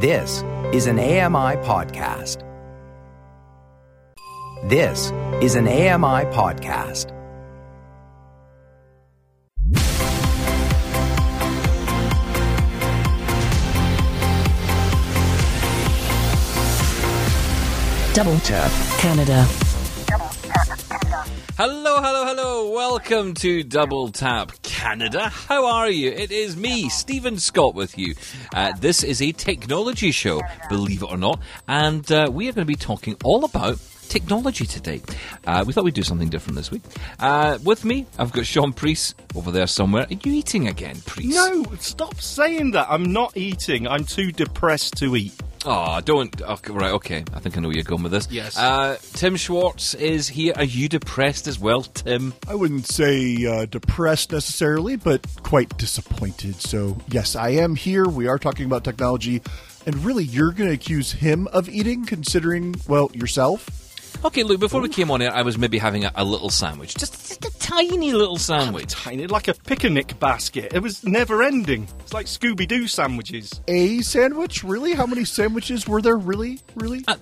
This is an AMI podcast. This is an AMI podcast. Double Tap Canada. Hello, hello, hello. Welcome to Double Tap Canada. How are you? It is me, Stephen Scott, with you. Uh, this is a technology show, believe it or not, and uh, we are going to be talking all about technology today. Uh, we thought we'd do something different this week. Uh, with me, I've got Sean Preece over there somewhere. Are you eating again, Preece? No, stop saying that. I'm not eating. I'm too depressed to eat. Oh, don't. Okay, right, okay. I think I know where you're going with this. Yes. Uh, Tim Schwartz is here. Are you depressed as well, Tim? I wouldn't say uh, depressed necessarily, but quite disappointed. So, yes, I am here. We are talking about technology. And really, you're going to accuse him of eating, considering, well, yourself? Okay, look, before we came on here, I was maybe having a, a little sandwich. Just, just a tiny little sandwich. Tiny, like a picnic basket. It was never ending. It's like Scooby Doo sandwiches. A sandwich? Really? How many sandwiches were there? Really? Really? Uh,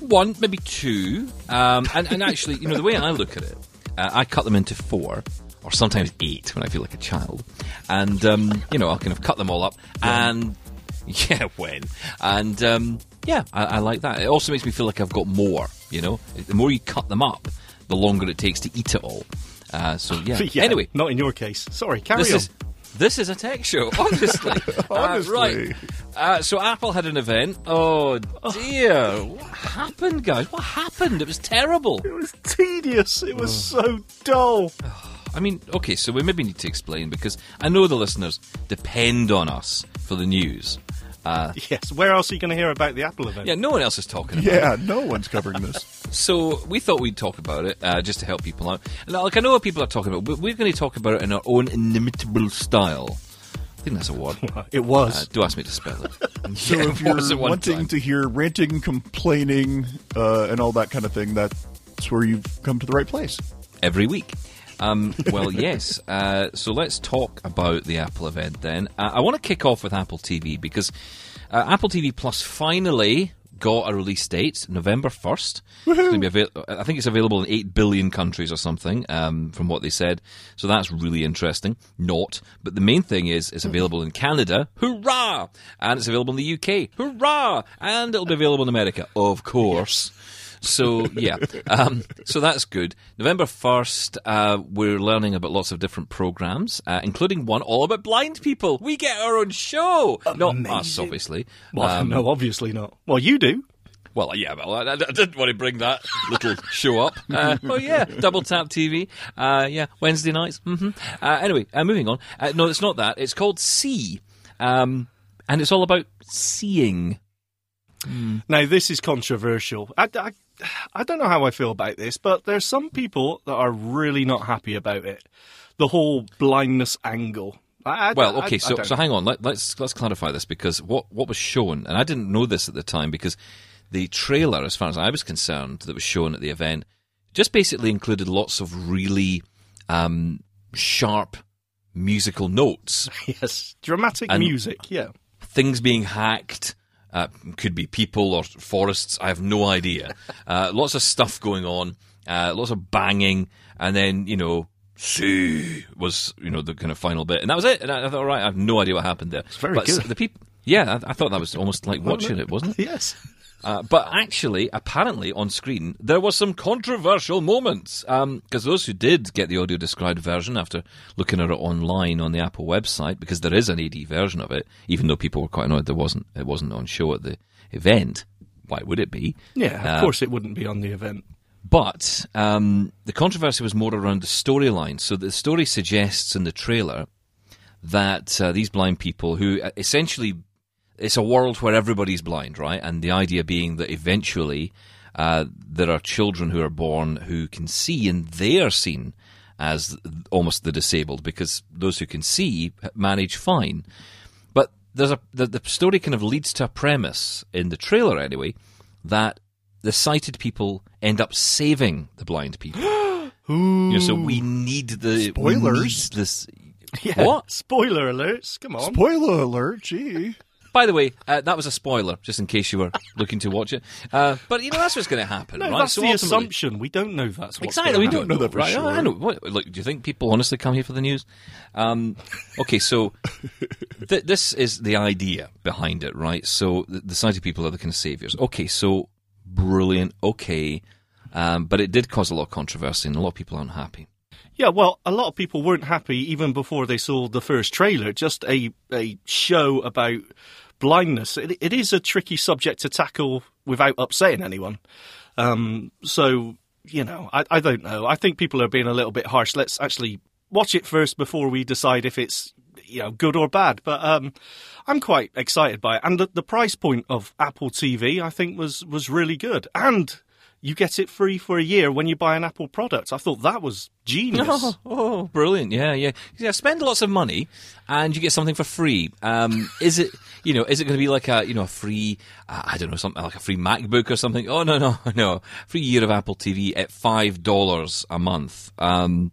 one, maybe two. Um, and, and actually, you know, the way I look at it, uh, I cut them into four. Or sometimes eight when I feel like a child, and um, you know I'll kind of cut them all up, and yeah, when, and um, yeah, I, I like that. It also makes me feel like I've got more. You know, the more you cut them up, the longer it takes to eat it all. Uh, so yeah. yeah. Anyway, not in your case. Sorry, carry this on. is this is a tech show, honestly. Uh, right. Uh, so Apple had an event. Oh dear, what happened, guys? What happened? It was terrible. it was tedious. It was so dull. I mean, okay, so we maybe need to explain because I know the listeners depend on us for the news. Uh, Yes. Where else are you going to hear about the Apple event? yeah, no one else is talking about it. Yeah, no one's covering this. So we thought we'd talk about it uh, just to help people out. And, like I know what people are talking about, but we're going to talk about it in our own inimitable style. I think that's a word. It was. Uh, do ask me to spell it. So, Yeah, if it you're wanting time. to hear ranting, complaining, uh, and all that kind of thing, that's where you've come to the right place. every week. Um, well, yes. Uh, so let's talk about the Apple event then. Uh, I want to kick off with Apple TV because uh, Apple TV Plus finally got a release date, November 1st. It's going to be avail- I think it's available in 8 billion countries or something, um, from what they said. So that's really interesting. Not. But the main thing is it's available in Canada. Hurrah! And it's available in the UK. Hurrah! And it'll be available in America. Of course. So yeah, um, so that's good. November first, uh, we're learning about lots of different programs, uh, including one all about blind people. We get our own show, not us, obviously. well, Um, no, obviously not. Well, you do. well, yeah, well, I, I didn't want to bring that little show up. Uh, oh yeah, double tap TV. Uh, yeah, Wednesday nights. hmm Uh, anyway, uh, moving on. Uh, no, it's not that. It's called See, um, and it's all about seeing. Now, this is controversial. I, I, I don't know how I feel about this, but there's some people that are really not happy about it. The whole blindness angle. I, I- Well, okay, I so so hang on. Let, let's let's clarify this because what what was shown, and I didn't know this at the time because the trailer, as far as I was concerned, that was shown at the event, just basically included lots of really um, sharp musical notes, Yes, dramatic music. Yeah. things being hacked. Uh, could be people or forests. I have no idea. Uh, lots of stuff going on. Uh, lots of banging, and then you know, see was you know the kind of final bit, and that was it. And I, I thought, all right, I have no idea what happened there. It's very but good. The people, yeah, I, I thought that was almost like watching it, wasn't it? Yes. Uh, but actually, apparently, on screen, there was some controversial moments. Because those who did get the audio described version after looking at it online on the Apple website, because there is an AD version of it, even though people were quite annoyed there wasn't, it wasn't on show at the event. Why would it be? Yeah, of Uh, course it wouldn't be on the event. But um, the controversy was more around the storyline. So the story suggests in the trailer that uh, these blind people, who uh, essentially, it's a world where everybody's blind, right? And the idea being that eventually uh, there are children who are born who can see, and they are seen as almost the disabled because those who can see manage fine. But there's a the, the story kind of leads to a premise in the trailer anyway that the sighted people end up saving the blind people. You know, so we need the we Spoilers. need this. Yeah. What? Spoiler alerts. Come on. Spoiler alert, gee. By the way, uh, that was a spoiler, just in case you were looking to watch it. Uh, but you know that's what's going to happen, No, right? that's So the ultimately- assumption. We don't know that's what's Exactly, gonna we don't know know that for right? sure. I know. What, look, do you think people honestly come here for the news? Um, okay, so th- this is the idea behind it, right? So the, the Saudi people are the kind of saviors. Okay, so brilliant. Okay, um, but it did cause a lot of controversy, and a lot of people aren't happy. Yeah, well, a lot of people weren't happy even before they saw the first trailer. Just a a show about blindness. It, it is a tricky subject to tackle without upsetting anyone. Um, so you know, I, I don't know. I think people are being a little bit harsh. Let's actually watch it first before we decide if it's you know good or bad. But um, I'm quite excited by it, and the, the price point of Apple TV I think was was really good, and you get it free for a year when you buy an Apple product. I thought that was genius. Oh, oh, brilliant! Yeah, yeah, yeah. Spend lots of money, and you get something for free. Um, is it, you know, is it going to be like a, you know, a free, uh, I don't know, something like a free MacBook or something? Oh no, no, no! Free year of Apple TV at five dollars a month. Um,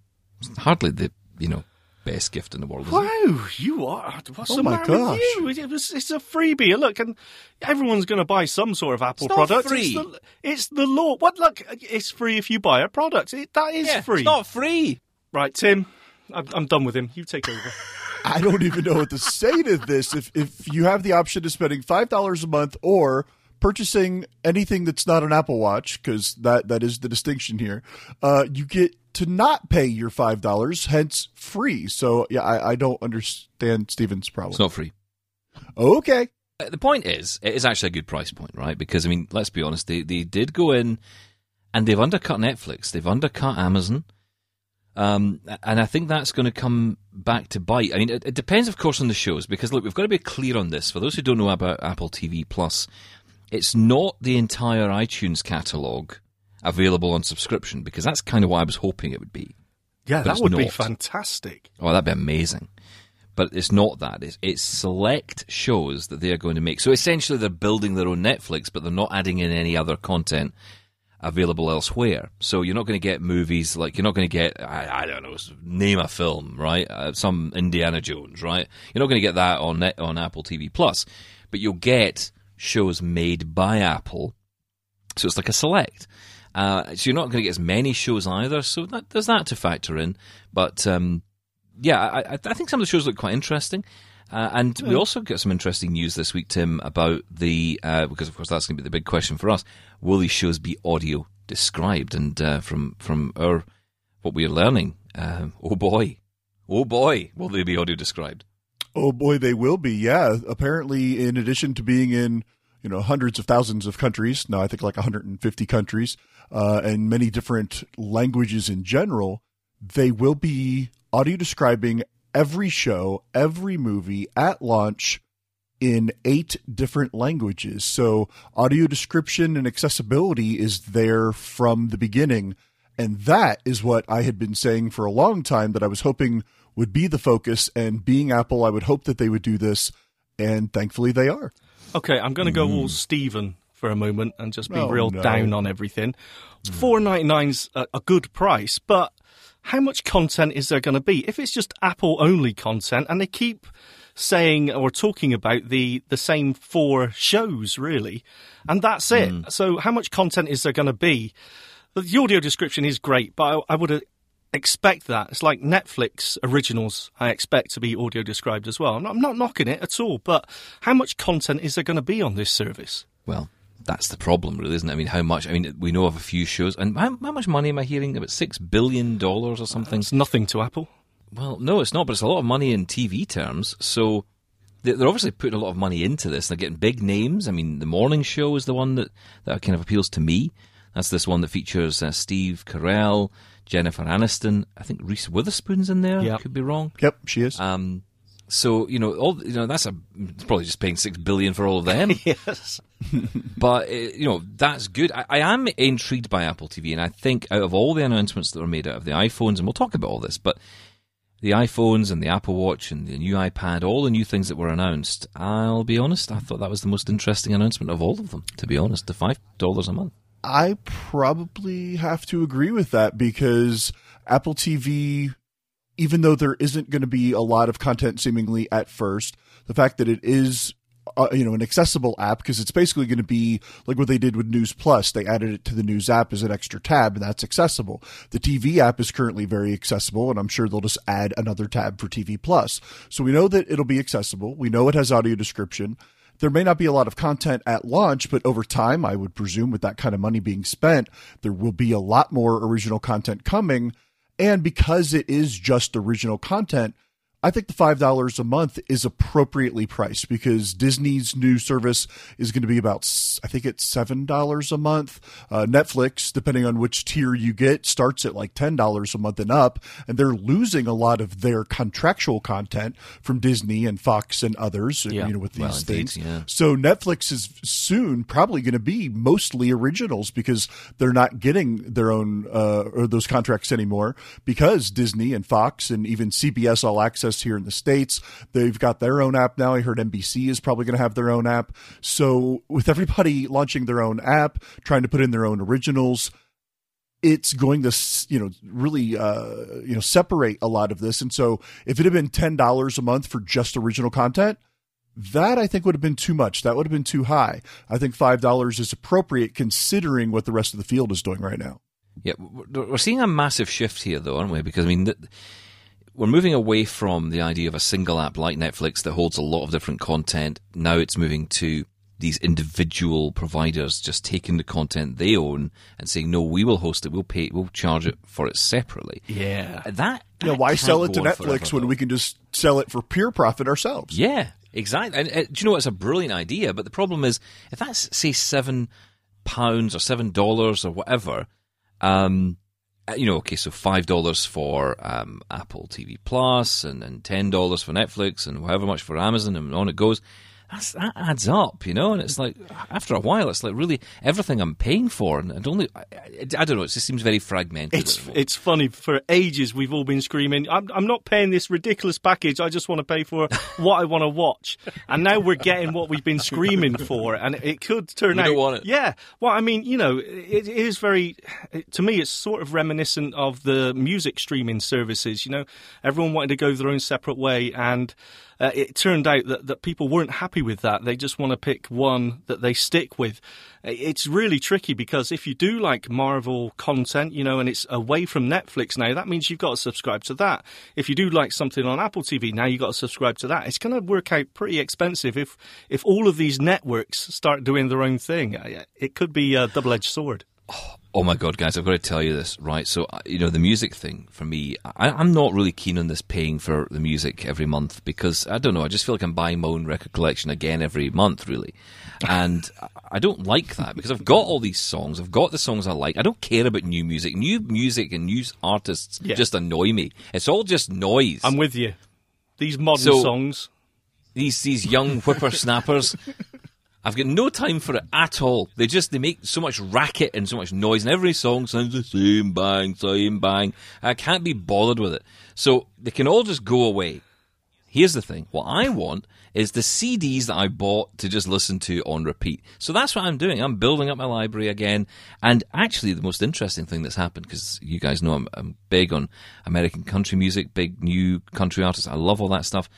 hardly the, you know, best gift in the world. Is it? Wow, you are. What's Oh the my matter with you? It was, it's a freebie. Look, and everyone's going to buy some sort of Apple It's not product. free. It's the, it's the law. What? Look, it's free if you buy a product. It, that is Yeah, free. It's not free. Right, Tim. I'm, I'm done with him. You take over. I don't even know what to say to this. If if you have the option of spending five dollars a month or purchasing anything that's not an Apple Watch, because that that is the distinction here, uh, you get to not pay your five dollars, hence free. So yeah, I, I don't understand Steven's problem. It's not free. okay, Uh, The point is, it is actually a good price point, right? Because I mean, let's be honest, they they did go in and they've undercut Netflix, they've undercut Amazon, um, and I think that's going to come back to bite. I mean, it, it depends, of course, on the shows. Because look, we've got to be clear on this. For those who don't know about Apple TV Plus, it's not the entire iTunes catalog available on subscription. Because that's kind of what I was hoping it would be. Yeah, But that would be fantastic. Oh, that'd be amazing. But it's not that. It's, it's select shows that they are going to make. So essentially, they're building their own Netflix, but they're not adding in any other content available elsewhere. So you're not going to get movies like you're not going to get I, I don't know name a film right uh, some Indiana Jones right you're not going to get that on net, on Apple TV Plus but you'll get shows made by Apple so it's like a select uh, so you're not going to get as many shows either so that, there's that to factor in but um, yeah I, I, think some of the shows look quite interesting uh, and we also got some interesting news this week, Tim, about the uh, because of course that's going to be the big question for us. Will these shows be audio described? And uh, from from our what we are learning, um, oh boy, oh boy, will they be audio described? Oh boy, they will be. Yeah, apparently, in addition to being in you know hundreds of thousands of countries, now I think like 150 countries, uh, and many different languages in general, they will be audio describing every show, every movie at launch in eight different languages. So audio description and accessibility is there from the beginning. And that is what I had been saying for a long time that I was hoping would be the focus. And being Apple, I would hope that they would do this. And thankfully they are. Okay, I'm going to go all Steven for a moment and just be Oh, real no. down on everything. Four ninety nine's a, a good price, but how much content is there going to be? If it's just Apple only content, and they keep saying or talking about the the same four shows really, and that's it. So how much content is there going to be? The audio description is great, but I, I would uh, expect that. It's like Netflix originals. I expect to be audio described as well. I'm not, I'm not knocking it at all, but how much content is there going to be on this service? Well, that's the problem, really, isn't it? I mean, how much? I mean, we know of a few shows, and how, how much money am I hearing? About six billion dollars or something. It's nothing to Apple. Well, no, it's not, but it's a lot of money in TV terms. So they- they're obviously putting a lot of money into this. They're getting big names. I mean, the morning show is the one that, that kind of appeals to me. That's this one that features uh, Steve Carell, Jennifer Aniston. I think Reese Witherspoon's in there. Yep. Could be wrong. Yep, she is. Um, so you know, all you know, that's a it's probably just paying six billion for all of them. Yes. but uh, you know, that's good. I, I am intrigued by Apple TV, and I think out of all the announcements that were made out of the iPhones, and we'll talk about all this, but the iPhones and the Apple Watch and the new iPad, all the new things that were announced, I'll be honest, I thought that was the most interesting announcement of all of them. To be honest, the five dollars a month. I probably have to agree with that because Apple TV, even though there isn't going to be a lot of content seemingly at first, the fact that it is uh, you know an accessible app because it's basically going to be like what they did with News Plus. They added it to the News app as an extra tab, and that's accessible. The TV app is currently very accessible, and I'm sure they'll just add another tab for TV Plus. So we know that it'll be accessible. We know it has audio description. There may not be a lot of content at launch, but over time, I would presume with that kind of money being spent, there will be a lot more original content coming. And because it is just original content, I think the $5 a month is appropriately priced because Disney's new service is going to be about, I think it's $7 a month. Uh, Netflix, depending on which tier you get, starts at like $10 a month and up. And they're losing a lot of their contractual content from Disney and Fox and others, Yeah. you know, with these Well, indeed, things. yeah. So Netflix is soon probably going to be mostly originals because they're not getting their own uh, or those contracts anymore because Disney and Fox and even CBS All Access here in the states they've got their own app now. I heard NBC is probably going to have their own app. So with everybody launching their own app, trying to put in their own originals it's going to you know really uh, you know separate a lot of this and so if it had been $10 a month for just original content that I think would have been too much. That would have been too high. I think five dollars is appropriate considering what the rest of the field is doing right now. Yeah, we're seeing a massive shift here, though, aren't we? Because I mean, we're moving away from the idea of a single app like Netflix that holds a lot of different content. Now it's moving to these individual providers just taking the content they own and saying, "No, we will host it. We'll pay. We'll charge it for it separately." Yeah. That. You know, that why sell it to Netflix forever, when though. we can just sell it for pure profit ourselves? Yeah, exactly. And uh, do you know it's a brilliant idea? But the problem is, if that's say seven pounds or seven dollars or whatever, um, you know, okay, so five dollars for um, Apple TV Plus and and ten dollars for Netflix and however much for Amazon and on it goes. That's, that adds up, you know, and it's like after a while, it's like really everything I'm paying for, and I don't, I, I, I don't know. It just seems very fragmented. It's at the moment. it's funny. For ages, we've all been screaming, "I'm I'm not paying this ridiculous package. I just want to pay for what I want to watch." And now we're getting what we've been screaming for, and it could turn We out. don't want it. Yeah. Well, I mean, you know, it, it is very. To me, it's sort of reminiscent of the music streaming services. You know, everyone wanted to go their own separate way, and uh, it turned out that, that people weren't happy with that. They just want to pick one that they stick with. It's really tricky because if you do like Marvel content, you know, and it's away from Netflix now, that means you've got to subscribe to that. If you do like something on Apple TV, now you've got to subscribe to that. It's going to work out pretty expensive if if all of these networks start doing their own thing. It could be a double edged sword. Oh my god, guys! I've got to tell you this, right? So, uh, you know, the music thing for me, I, I'm not really keen on this paying for the music every month because I don't know. I just feel like I'm buying my own record collection again every month, really, and I- I don't like that because I've got all these songs. I've got the songs I like. I don't care about new music. New music and new artists Yeah. just annoy me. It's all just noise. I'm with you. These modern So- songs. these these young whippersnappers. I've got no time for it at all. They just they make so much racket and so much noise, and every song sounds the same bang, same bang. I can't be bothered with it. So they can all just go away. Here's the thing: what I want is the CDs that I bought to just listen to on repeat. So that's what I'm doing. I'm building up my library again. And actually, the most interesting thing that's happened because you guys know I'm, I'm big on American country music, big new country artists. I love all that stuff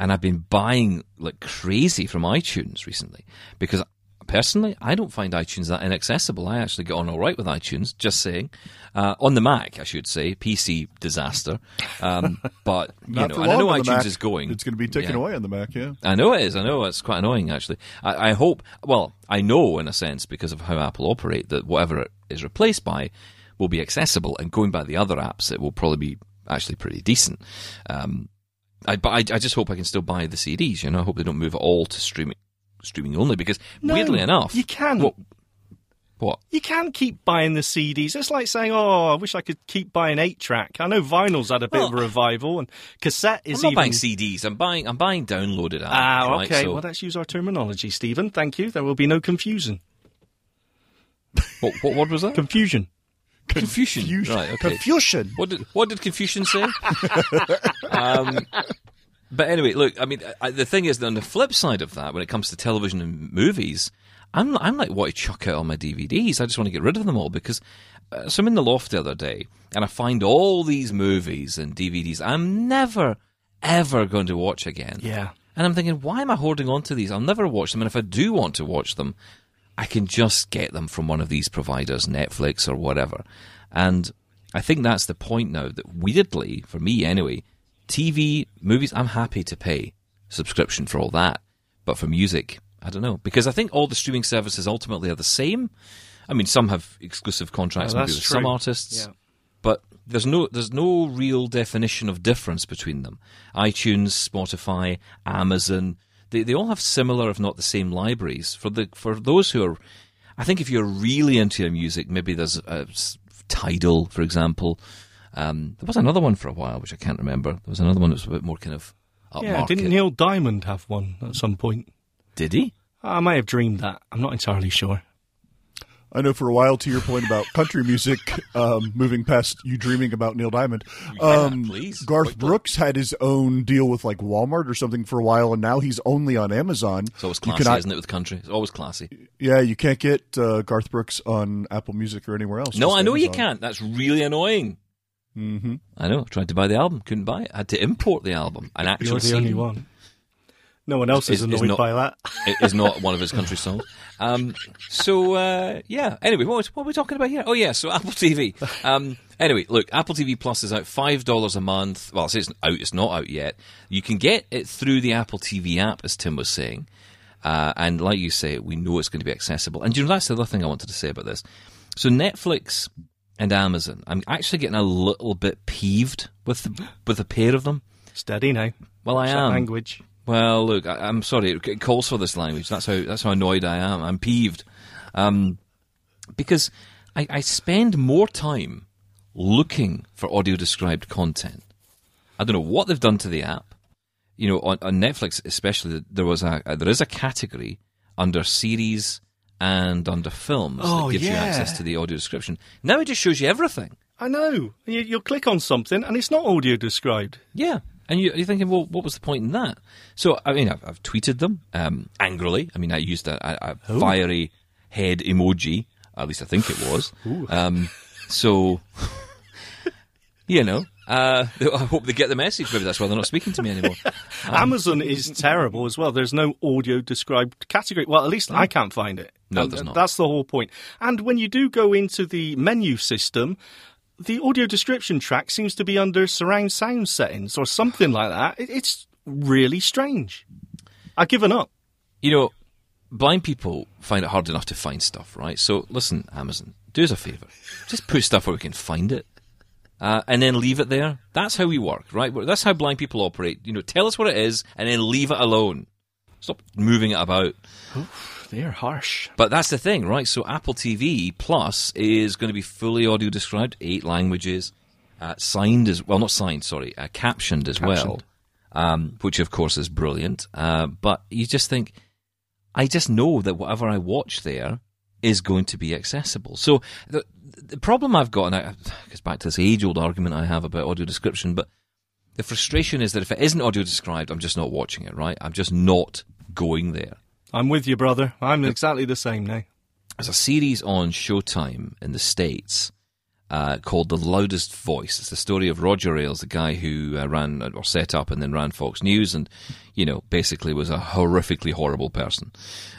and I've been buying like crazy from iTunes recently because personally I don't find iTunes that inaccessible. I actually get on all right with iTunes. Just saying, uh, on the Mac, I should say, PC disaster. Um, but you know, and I know iTunes Mac. is going. It's going to be taken Yeah. away on the Mac. Yeah. I know it is. I know it's quite annoying actually. I, I hope. Well, I know in a sense because of how Apple operate that whatever it is replaced by will be accessible, and going by the other apps, it will probably be actually pretty decent. Um, I, but I, I just hope I can still buy the CDs. You know, I hope they don't move all to streaming, streaming only. Because No, weirdly enough, you can. What? What? You can't keep buying the CDs. It's like saying, "Oh, I wish I could keep buying eight track." I know vinyl's had a bit of a revival, and cassette is I'm not even. buying CDs. I'm buying. I'm buying downloaded albums. ah, right? okay. So- Well, let's use our terminology, Stephen. Thank you. There will be no confusion. what, what word was that? Confusion. Confusion. Confusion. Right. Okay. Confusion. What did what did Confucian say? um, but anyway, look. I mean, I, the thing is, on the flip side of that, when it comes to television and movies, I'm I'm like what I chuck out on my DVDs. I just want to get rid of them all because. Uh, so I'm in the loft the other day, and I find all these movies and DVDs I'm never, ever going to watch again. Yeah. And I'm thinking, why am I holding on to these? I'll never watch them. And if I do want to watch them, I can just get them from one of these providers, Netflix or whatever. And I think that's the point now that weirdly, for me anyway, TV, movies, I'm happy to pay subscription for all that. But for music, I don't know. Because I think all the streaming services ultimately are the same. I mean, some have exclusive contracts Oh, maybe with some artists, Yeah. but there's no there's no real definition of difference between them. iTunes, Spotify, Amazon, they they all have similar, if not the same, libraries. For the for those who are, I think if you're really into your music, maybe there's a, Tidal, for example. Um, there was another one for a while, which I can't remember. There was another one that was a bit more kind of upmarket. Yeah, didn't Neil Diamond have one at some point? Did he? I may have dreamed that. I'm not entirely sure. I know for a while, to your point about country music, um, moving past you dreaming about Neil Diamond, um, please. Garth Quickly. Brooks had his own deal with like Walmart or something for a while, and now he's only on Amazon. So It's classy, cannot- isn't it, with country? It's always classy. Yeah, you can't get uh, Garth Brooks on Apple Music or anywhere else. No, I know you can't. That's really annoying. Mm-hmm. I know. Tried to buy the album, couldn't buy it. Had to import the album. An actual You're the CD. only one. No one else is Is- is annoyed not- by that. It is not one of his country songs. Um, so uh, yeah. Anyway, what, was- what are we talking about here? Oh yeah, so Apple TV. Um, anyway, look, Apple TV Plus is out five dollars a month. Well, it's out. It's not out yet. You can get it through the Apple TV app, as Tim was saying. Uh, and like you say, we know it's going to be accessible. And you know, that's the other thing I wanted to say about this. So Netflix and Amazon, I'm actually getting a little bit peeved with the, with a pair of them. Steady now. Well, I Watch am. Language. Well, look, I, I'm sorry. It, calls for this language. That's how that's how annoyed I am. I'm peeved um, because I, I spend more time looking for audio described content. I don't know what they've done to the app. You know, on, on Netflix especially, there was a there is a category under series and under films Oh, that gives you access to the audio description. Now it just shows you everything. I know. You, you'll click on something and it's not audio described. Yeah. And you, you're thinking, well, what was the point in that? So, I mean, I've, I've tweeted them um, angrily. I mean, I used a, a, a fiery head emoji. At least I think it was. Um, so, you know, uh, I hope they get the message. Maybe that's why they're not speaking to me anymore. Amazon is terrible as well. There's no audio described category. Well, at least I can't find it. No, And there's not. That's the whole point. And when you do go into the menu system, the audio description track seems to be under surround sound settings or something like that. It, it's really strange. I've given up. you know, blind people find it hard enough to find stuff, right? So, listen, Amazon, do us a favour. Just put stuff where we can find it. Uh, and then leave it there. That's how we work, right? That's how blind people operate. You know, tell us what it is, and then leave it alone. Stop moving it about. They're harsh. But that's the thing, right? So Apple TV Plus is going to be fully audio described, eight languages, uh, signed as well, not signed, sorry, uh, captioned as well, um, which of course is brilliant. Uh, but you just think, I just know that whatever I watch there is going to be accessible. So the, the problem I've got, and I, it goes back to this age-old argument I have about audio description, but the frustration is that if it isn't audio described, I'm just not watching it, right? I'm just not going there. I'm with you, brother. I'm exactly the same now. There's a series on Showtime in the States uh, called The Loudest Voice. It's the story of Roger Ailes, the guy who uh, ran or set up and then ran Fox News and, you know, basically was a horrifically horrible person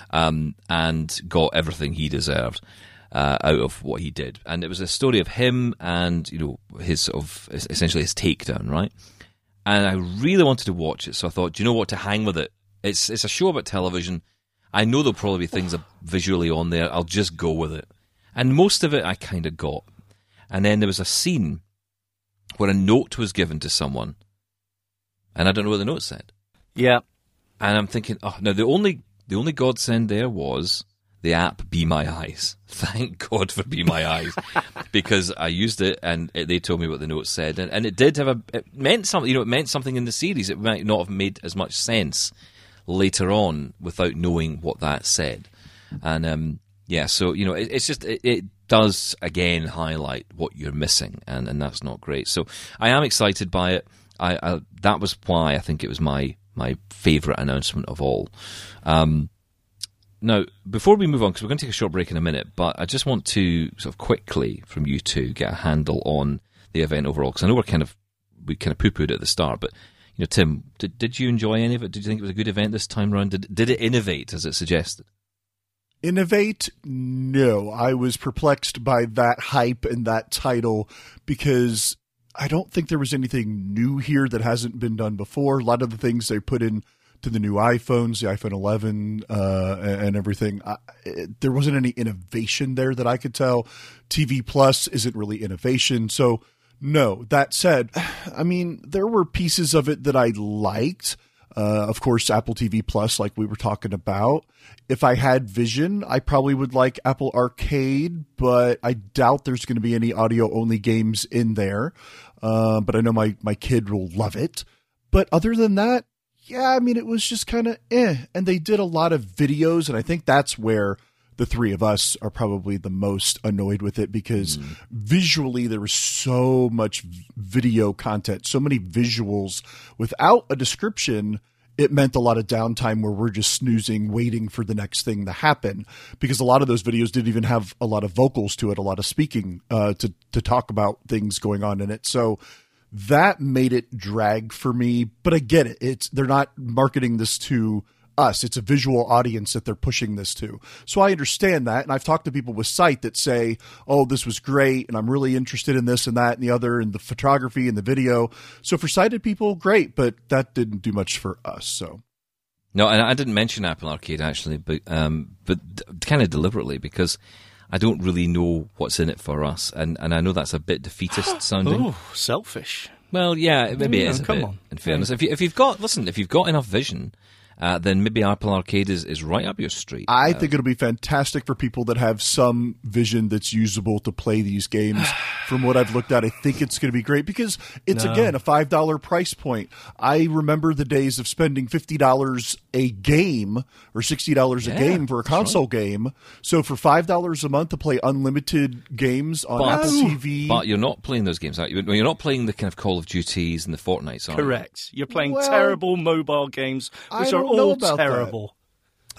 um, and got everything he deserved. Uh, out of what he did, and it was a story of him and you know his sort of essentially his takedown, right? and I really wanted to watch it. So I thought, do you know what? To hang with it, it's it's a show about television. I know there'll probably be things visually on there. I'll just go with it, and most of it I kind of got. And then there was a scene where a note was given to someone, and I don't know what the note said. Yeah. And I'm thinking, oh no, the only the only godsend there was the app Be My Eyes. Thank God for Be My Eyes, because I used it and it, they told me what the note said, and, and it did have a it meant something. You know, it meant something in the series. It might not have made as much sense later on without knowing what that said, and um, yeah, so you know, it, it's just it, it does again highlight what you're missing, and and that's not great. So I am excited by it. I, I that was why I think it was my my favourite announcement of all. Um, now, before we move on, because we're going to take a short break in a minute, but I just want to sort of quickly from you two get a handle on the event overall, because I know we're kind of we kind of poo pooed at the start, but You know, Tim, did, did you enjoy any of it? Did you think it was a good event this time around? Did, did it innovate as it suggested? Innovate? No. I was perplexed by that hype and that title because I don't think there was anything new here that hasn't been done before. A lot of the things they put in to the new iPhones, the iPhone 11, uh, and everything. I, it, there wasn't any innovation there that I could tell. TV Plus isn't really innovation. So, no. That said, I mean, there were pieces of it that I liked. Uh, of course, Apple TV Plus, like we were talking about. If I had Vision, I probably would like Apple Arcade, but I doubt there's going to be any audio only games in there. Uh, but I know my, my kid will love it. But other than that, yeah, I mean, it was just kind of eh. And they did a lot of videos, and I think that's where the three of us are probably the most annoyed with it because mm. visually there was so much video content, so many visuals without a description. It meant a lot of downtime where we're just snoozing, waiting for the next thing to happen. Because a lot of those videos didn't even have a lot of vocals to it, a lot of speaking uh, to to talk about things going on in it. So that made it drag for me. But I get it. It's they're not marketing this to us. It's a visual audience that they're pushing this to. So I understand that. And I've talked to people with sight that say, oh, this was great. And I'm really interested in this and that and the other and the photography and the video. So for sighted people, great. But that didn't do much for us. So. No, and I didn't mention Apple Arcade actually, but um, but kind of deliberately because I don't really know what's in it for us, and, and I know that's a bit defeatist sounding. Oh, selfish. Well, yeah, maybe Yeah, it is. A come bit, on. In fairness, if you if you've got listen, if you've got enough vision, uh, then maybe Apple Arcade is, is right up your street. I Uh, think it'll be fantastic for people that have some vision that's usable to play these games. From what I've looked at, I think it's going to be great because it's No. again a five dollar price point. I remember the days of spending fifty dollars a game or sixty dollars a game for a console game. So for five dollars a month to play unlimited games on But- Apple TV, but you're not playing those games, are you? You're not playing the kind of Call of Duties and the Fortnites, are? Correct. You're playing Well, terrible mobile games, I which are don't know all about that. terrible.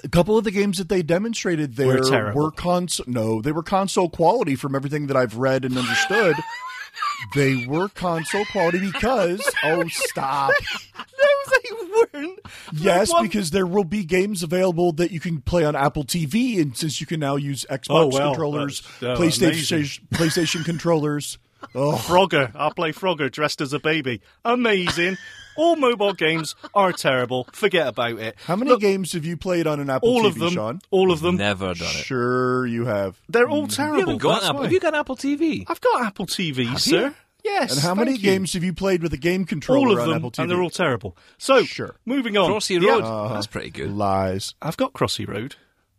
a couple of the games that they demonstrated there Were terrible. were console. No, they were console quality from everything that I've read and understood. they were console quality because oh stop No, they weren't. yes One- because there will be games available that you can play on Apple TV and since you can now use Xbox Oh, well, controllers uh, PlayStation PlayStation controllers oh Frogger. I'll play Frogger dressed as a baby. Amazing. All mobile games are terrible. Forget about it. how many Look, games have you played on an Apple All TV of them. Sean All of them. Never done it. sure you have They're all You terrible. haven't got an Apple. Have you got an Apple TV? I've got Apple TV, Have sir. you? Yes. and how thank many you. games have you played with a game controller All of on them, Apple TV and they're all terrible. So, Sure. moving on. Crossy Yeah, Road. That's pretty good. lies I've got Crossy Road.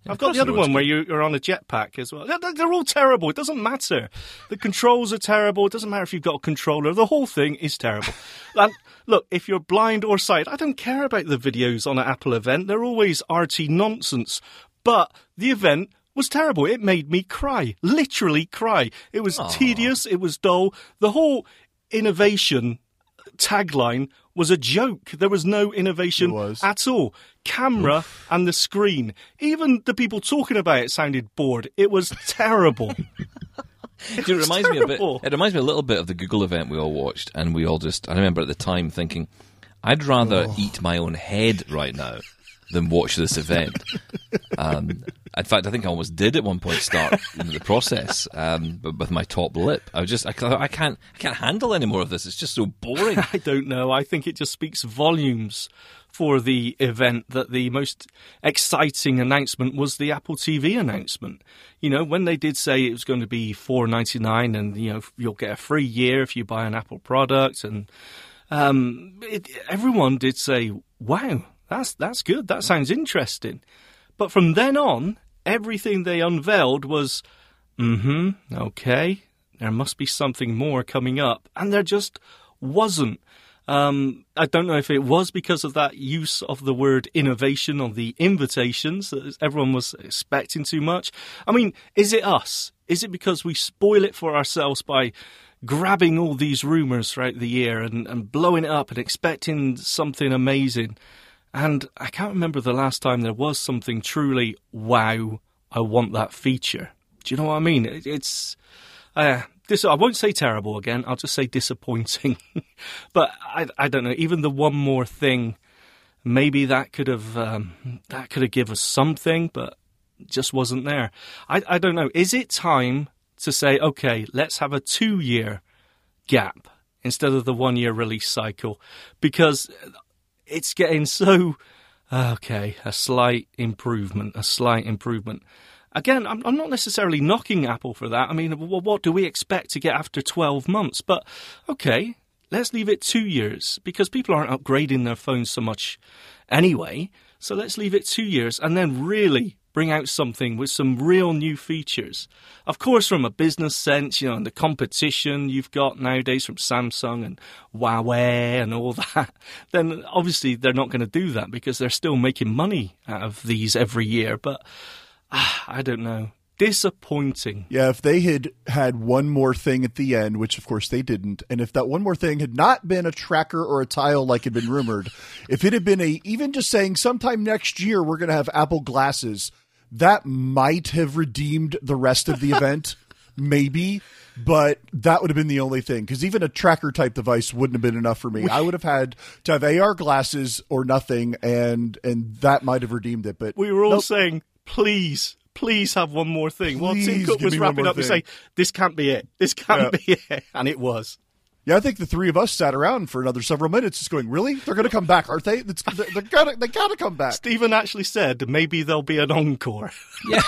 I've got the other one where you- you're on a jetpack as well. They're, they're all terrible. It doesn't matter. The controls are terrible. It doesn't matter if you've got a controller. The whole thing is terrible. and look, if you're blind or sighted, I don't care about the videos on an Apple event. They're always arty nonsense. But the event was terrible. It made me cry. Literally cry. It was tedious. It was dull. The whole innovation tagline was a joke. There was no innovation was. at all. Camera and the screen. Even the people talking about it sounded bored. It was terrible. it reminds me a bit. It reminds me a little bit of the Google event we all watched, and we all just. I remember at the time thinking, I'd rather Oh. eat my own head right now than watch this event. um, in fact, I think I almost did at one point start the process, um, but with my top lip. I was just, I, I can't, I can't handle any more of this. It's just so boring. I don't know. I think it just speaks volumes for the event that the most exciting announcement was the Apple TV announcement. You know, when they did say it was going to be four ninety nine, and you know you'll get a free year if you buy an Apple product, and um, it, everyone did say, "Wow, that's that's good. That sounds interesting." But from then on, everything they unveiled was, mm "Hmm, okay, there must be something more coming up," and there just wasn't. Um, I don't know if it was because of that use of the word innovation on the invitations that everyone was expecting too much. I mean, is it us? Is it because we spoil it for ourselves by grabbing all these rumours throughout the year and, and blowing it up and expecting something amazing? And I can't remember the last time there was something truly wow, I want that feature. Do you know what I mean? It's uh, This I won't say terrible again. I'll just say disappointing. but I, I don't know. Even the one more thing, maybe that could have um, that could have given us something, but just wasn't there. I, I don't know. Is it time to say, okay, let's have a two year gap instead of the one year release cycle? Because it's getting so okay. A slight improvement. A slight improvement. Again, I'm, I'm not necessarily knocking Apple for that. I mean, what do we expect to get after 12 months? But okay, let's leave it two years because people aren't upgrading their phones so much anyway. So let's leave it two years and then really bring out something with some real new features. Of course, from a business sense, you know, and the competition you've got nowadays from Samsung and Huawei and all that, then obviously they're not going to do that because they're still making money out of these every year. But ah, I don't know. Disappointing. Yeah, if they had had one more thing at the end, which of course they didn't, and if that one more thing had not been a tracker or a tile like had been rumored, if it had been a even just saying sometime next year we're going to have Apple glasses, that might have redeemed the rest of the event, maybe. But that would have been the only thing because even a tracker type device wouldn't have been enough for me. I would have had to have AR glasses or nothing, and and that might have redeemed it. But We were all nope. saying, please, please have one more thing. While Tim Please Cook was wrapping more up, we thing. say, this can't be it. This can't be it. And it was. Yeah, I think the three of us sat around for another several minutes, just going, "Really? They're going to come back, aren't they? It's, they're, they're gonna, they gotta come back." Stephen actually said maybe there'll be an encore. Yeah.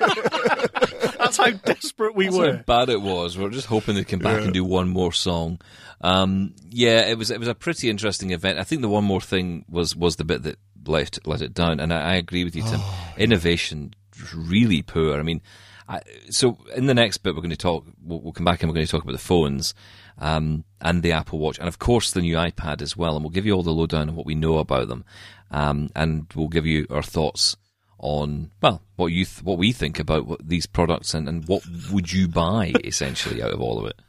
That's how desperate we That's were. how bad it was. We are just hoping they'd come back and do one more song. Um, yeah, it was it was a pretty interesting event. I think the one more thing was was the bit that let let it down, and I, I agree with you, Tim. Innovation was really poor. I mean, I, so in the next bit we're going to talk. We'll, we'll come back and we're going to talk about the phones um, and the Apple Watch, and of course the new iPad as well. And we'll give you all the lowdown on what we know about them, um, and we'll give you our thoughts on well what you th- what we think about what, these products and, and what would you buy essentially out of all of it.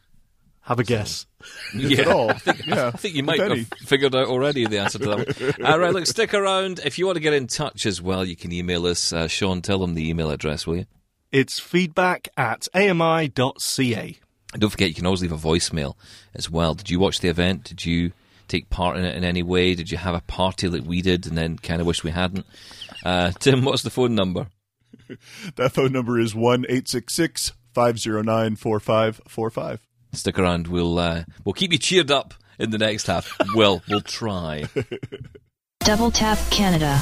Have a guess. yeah, I think, yeah. I think, you might have figured out already the answer to that. All uh, right, look, stick around. If you want to get in touch as well, you can email us. Uh, Sean, tell them the email address, will you? It's feedback at ami.ca. And don't forget, you can always leave a voicemail as well. Did you watch the event? Did you take part in it in any way? Did you have a party like we did and then kind of wish we hadn't? Uh, Tim, what's the phone number? that phone number is 1 509 4545. Stick around. We'll uh, we'll keep you cheered up in the next half. well, we'll try. Double Tap Canada.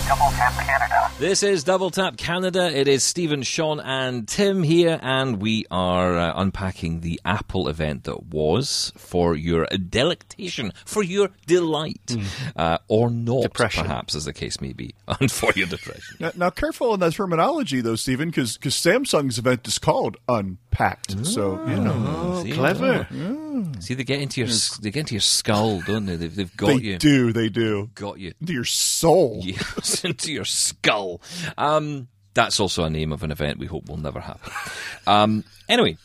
This is Double Tap Canada. It is Stephen, Sean, and Tim here, and we are uh, unpacking the Apple event that was for your delectation, for your delight, uh, or not, Depression. perhaps, as the case may be, and for your depression. Now, now, careful in that terminology, though, Stephen, because Samsung's event is called Unpacked. So you know See, Clever. See, they get into your s- they get into your skull, don't they? They've, they've got you. they you, do, they do. got you. Into your soul. Yes, into your skull. Um, that's also a name of an event we hope will never happen. Um, anyway,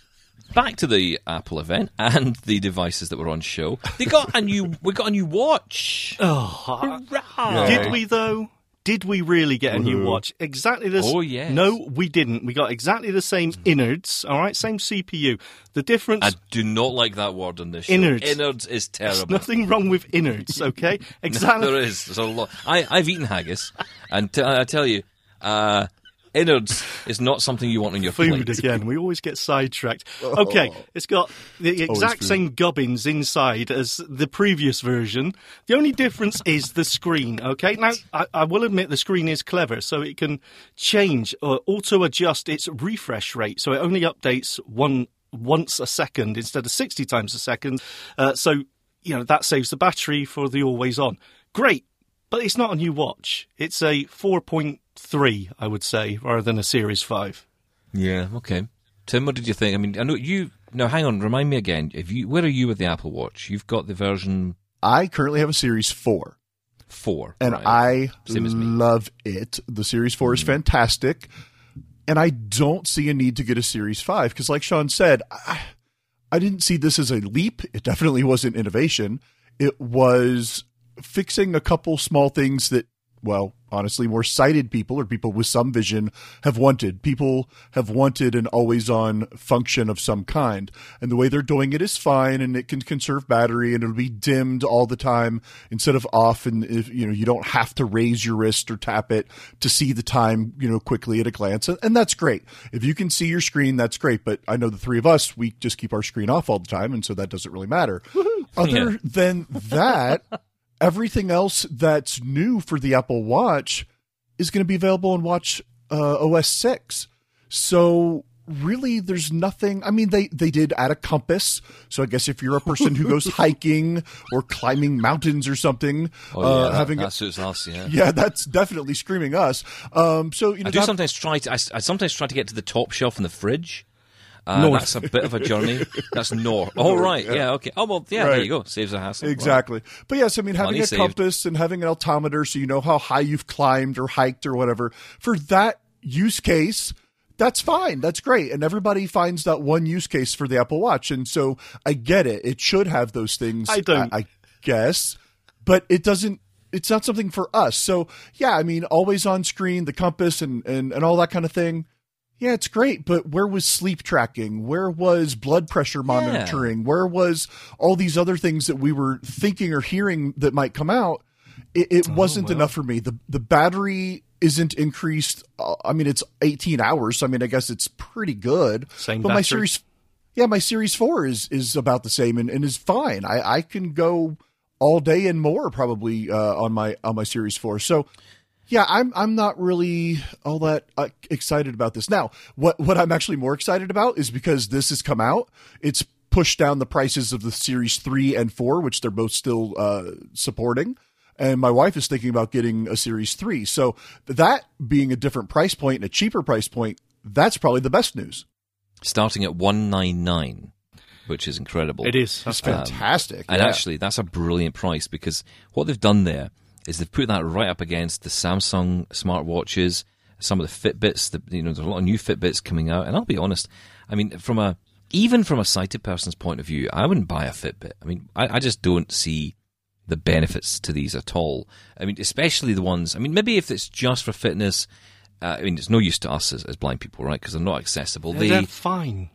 back to the Apple event and the devices that were on show. They got a new. We got a new watch. Oh, Hurrah! Did we, though? Did we really get a new watch? Exactly this. Oh, yes. No, we didn't. We got exactly the same innards, all right? Same CPU. The difference. I do not like that word on this show. Innards. Innards is There's terrible. nothing wrong with innards, okay? Exactly. there is. There's a lot. I, I've eaten haggis, and t- I tell you, uh, innards is not something you want on your food plate. again. We always get sidetracked. Okay, it's got the exact same gubbins inside as the previous version. The only difference is the screen. Okay, now I, I will admit the screen is clever, so it can change or auto adjust its refresh rate, so it only updates one once a second instead of sixty times a second. Uh, so you know that saves the battery for the always on. Great. But it's not a new watch. It's a 4.3, I would say, rather than a Series 5. Yeah. Okay. Tim, what did you think? I mean, I know you. No, hang on. Remind me again. If you, where are you with the Apple Watch? You've got the version I currently have a Series 4. four, and right? I Same as me. love it. The Series 4 is hmm. fantastic, and I don't see a need to get a Series 5 because, like Sean said, I, I didn't see this as a leap. It definitely wasn't innovation. It was fixing a couple small things that, well, honestly more sighted people or people with some vision have wanted. People have wanted an always on function of some kind. And the way they're doing it is fine and it can conserve battery and it'll be dimmed all the time instead of off and if you know you don't have to raise your wrist or tap it to see the time, you know, quickly at a glance. And, that's great. If you can see your screen, that's great. But I know the three of us, we just keep our screen off all the time and so that doesn't really matter. Other Yeah. than that, everything else that's new for the Apple Watch is going to be available in Watch uh, OS 6. So really there's nothing I mean they they did add a compass. So I guess if you're a person who goes hiking or climbing mountains or something, Oh, uh, yeah, that, having that suits us. Yeah. yeah, that's definitely screaming us. Um, so you know, I do sometimes try to. I, I sometimes try to get to the top shelf in the fridge. Uh, North. That's a bit of a journey. That's north. Oh right, yeah, okay. Oh well, yeah. There you go. Saves a hassle. Exactly. But yes, I mean, having Money a saved. compass and having an altimeter so you know how high you've climbed or hiked or whatever, for that use case, that's fine. That's great. And everybody finds that one use case for the Apple Watch. And so I get it. It should have those things. I don't. I, I guess. But it doesn't. It's not something for us. So yeah, I mean, always on screen, the compass and, and, and all that kind of thing. Yeah, it's great, but where was sleep tracking? Where was blood pressure monitoring? Where was all these other things that we were thinking or hearing that might come out? It, it Oh, wasn't enough for me. The the battery isn't increased. Uh, I mean, it's 18 hours. So I mean, I guess it's pretty good. Same but my battery? series, yeah, my series four is is about the same and, and is fine. I I can go all day and more probably uh, on my on my series four. So yeah, I'm I'm not really all that uh, excited about this. Now, what what I'm actually more excited about is because this has come out. It's pushed down the prices of the Series three and four, which they're both still uh, supporting. And my wife is thinking about getting a Series three. So that being a different price point and a cheaper price point, that's probably the best news. Starting at one nine nine, which is incredible. It is. It's That's fantastic. And yeah. actually, that's a brilliant price because what they've done there is they've put that right up against the Samsung smartwatches, some of the Fitbits. The, you know, there's a lot of new Fitbits coming out. And I'll be honest, I mean, from a even from a sighted person's point of view, I wouldn't buy a Fitbit. I mean, I, I just don't see the benefits to these at all. I mean, especially the ones. I mean, maybe if it's just for fitness. Uh, I mean, it's no use to us as, as blind people, right? Because they're not accessible. They're, They fine.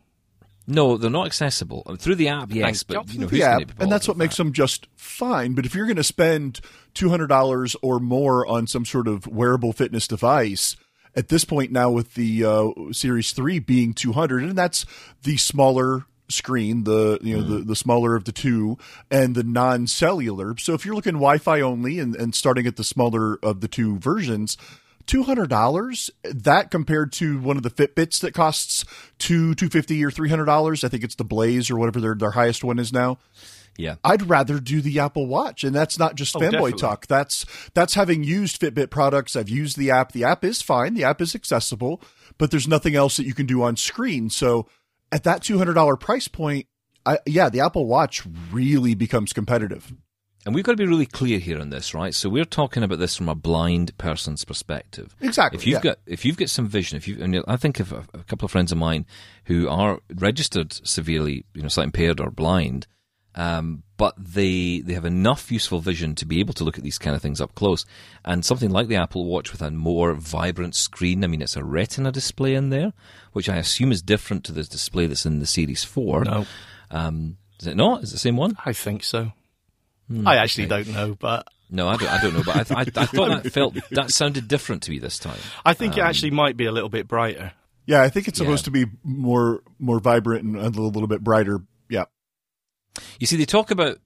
No, they're not accessible mean, through the app. Yes, but you know, who's be and that's what with makes that? them just fine. But if you're going to spend two hundred dollars or more on some sort of wearable fitness device, at this point now with the uh, Series Three being two hundred, and that's the smaller screen, the you know the, the smaller of the two, and the non-cellular. So if you're looking Wi-Fi only and, and starting at the smaller of the two versions. Two hundred dollars. That compared to one of the Fitbits that costs two two fifty or three hundred dollars. I think it's the Blaze or whatever their their highest one is now. Yeah. I'd rather do the Apple Watch, and that's not just Oh, fanboy definitely. talk. That's that's having used Fitbit products. I've used the app. The app is fine. The app is accessible, but there's nothing else that you can do on screen. So at that two hundred dollar price point, I, yeah, the Apple Watch really becomes competitive. And we've got to be really clear here on this, right? So we're talking about this from a blind person's perspective. Exactly, If you've yeah. got if you've got some vision, if you and I think of a, a couple of friends of mine who are registered severely, you know, sight impaired or blind, um, but they they have enough useful vision to be able to look at these kind of things up close. And something like the Apple Watch with a more vibrant screen. I mean, it's a Retina display in there, which I assume is different to the display that's in the Series Four. No, Um, is it not? Is it the same one? I think so. Hmm, I actually don't know, but No, I don't. I don't know, but I, th- I, I thought that felt that sounded different to me this time. I think it actually might be a little bit brighter. Yeah, I think it's Yeah. supposed to be more more vibrant and a little, little bit brighter. Yeah, You see, they talk about